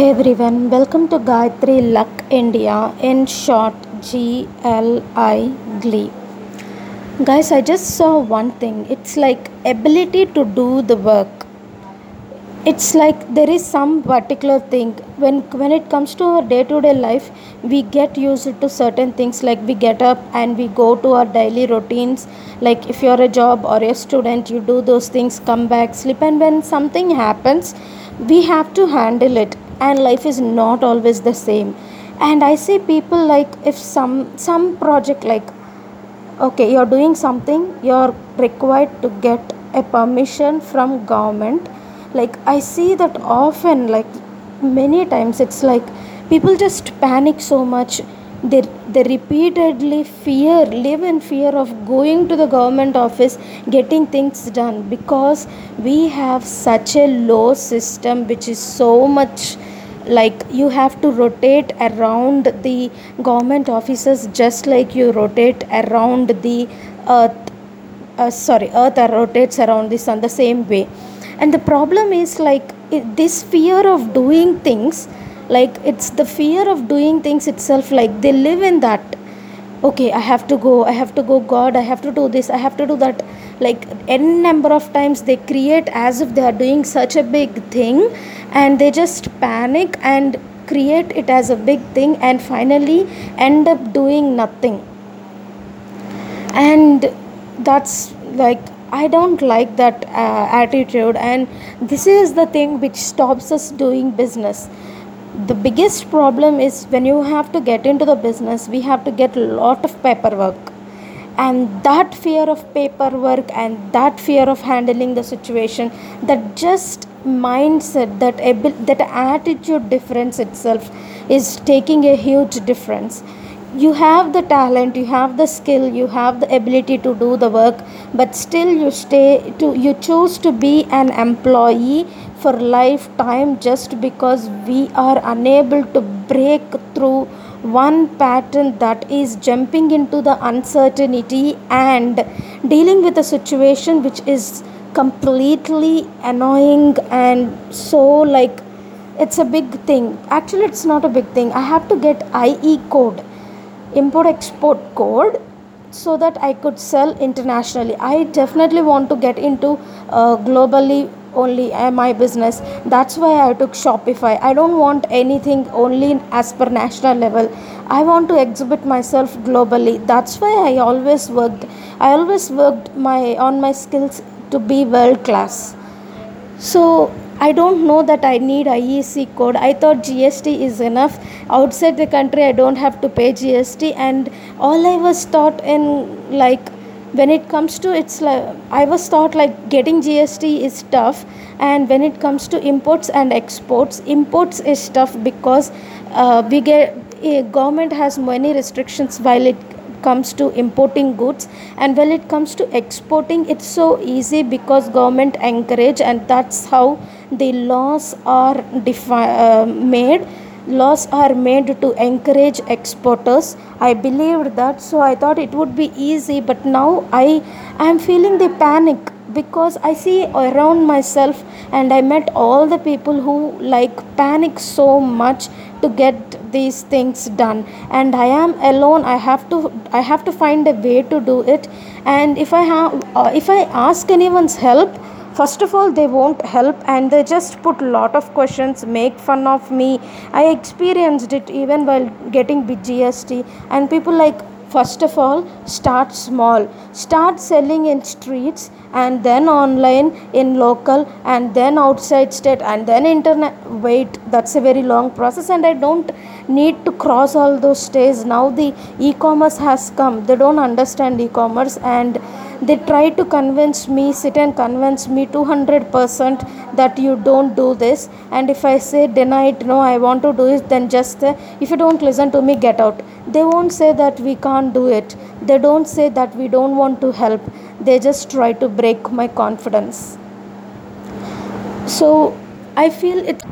Hey everyone, welcome to Gayatri Luck India, in short GLI Glee. Guys, I just saw one thing. It's like ability to do the work. It's like there is some particular thing when when it comes to our day-to-day life, we get used to certain things like we get up and we go to our daily routines. Like if you're a job or a student, you do those things, come back, sleep, and when something happens, we have to handle it and life is not always the same. And i see people like if some some project like okay you're doing something you're required to get a permission from government. Like i see that often like many times it's like people just panic so much they they repeatedly fear live in fear of going to the government office getting things done because we have such a low system which is so much like you have to rotate around the government offices just like you rotate around the earth uh, sorry earth rotates around the sun the same way. And the problem is like this fear of doing things like it's the fear of doing things itself like they live in that. Okay i have to go i have to go god i have to do this i have to do that. Like n number of times they create as if they are doing such a big thing and they just panic and create it as a big thing and finally end up doing nothing. And that's like i don't like that uh, attitude. And this is the thing which stops us doing business the biggest problem is when you have to get into the business we have to get a lot of paperwork. And that fear of paperwork and that fear of handling the situation that just mindset that able, that attitude difference itself is taking a huge difference you have the talent you have the skill you have the ability to do the work but still you stay to you choose to be an employee for lifetime just because we are unable to break through one pattern that is jumping into the uncertainty and dealing with a situation which is completely annoying and so like it's a big thing. Actually it's not a big thing. I have to get ie code import export code so that i could sell internationally. I definitely want to get into uh, globally only uh, my business. That's why i took shopify. I don't want anything only as per national level. I want to exhibit myself globally. That's why i always worked i always worked my on my skills to be world class so I don't know that I need IEC code. I thought GST is enough. Outside the country, I don't have to pay GST. And all I was taught in like when it comes to it's like I was taught like getting GST is tough. And when it comes to imports and exports, imports is tough because uh, we get uh, government has many restrictions while it comes to importing goods and when it comes to exporting it's so easy because government encourage and that's how the laws are defi- uh, made. Laws are made to encourage exporters. I believed that so i thought it would be easy but now i am feeling the panic because i see around myself and i met all the people who like panic so much to get these things done. And i am alone. I have to i have to find a way to do it. And if i have uh, if i ask anyone's help first of all they won't help. And they just put a lot of questions make fun of me. I experienced it even while getting gst and people like first of all start small. Start selling in streets and then online in local and then outside state and then internet. Wait that's a very long process and i don't need to cross all those stages. Now the e-commerce has come. They don't understand e-commerce and they try to convince me sit and convince me 200% that you don't do this. And if i say deny it no i want to do it then just uh, if you don't listen to me get out. They won't say that we can't do it. They don't say that we don't want to help. They just try to break my confidence. So i feel it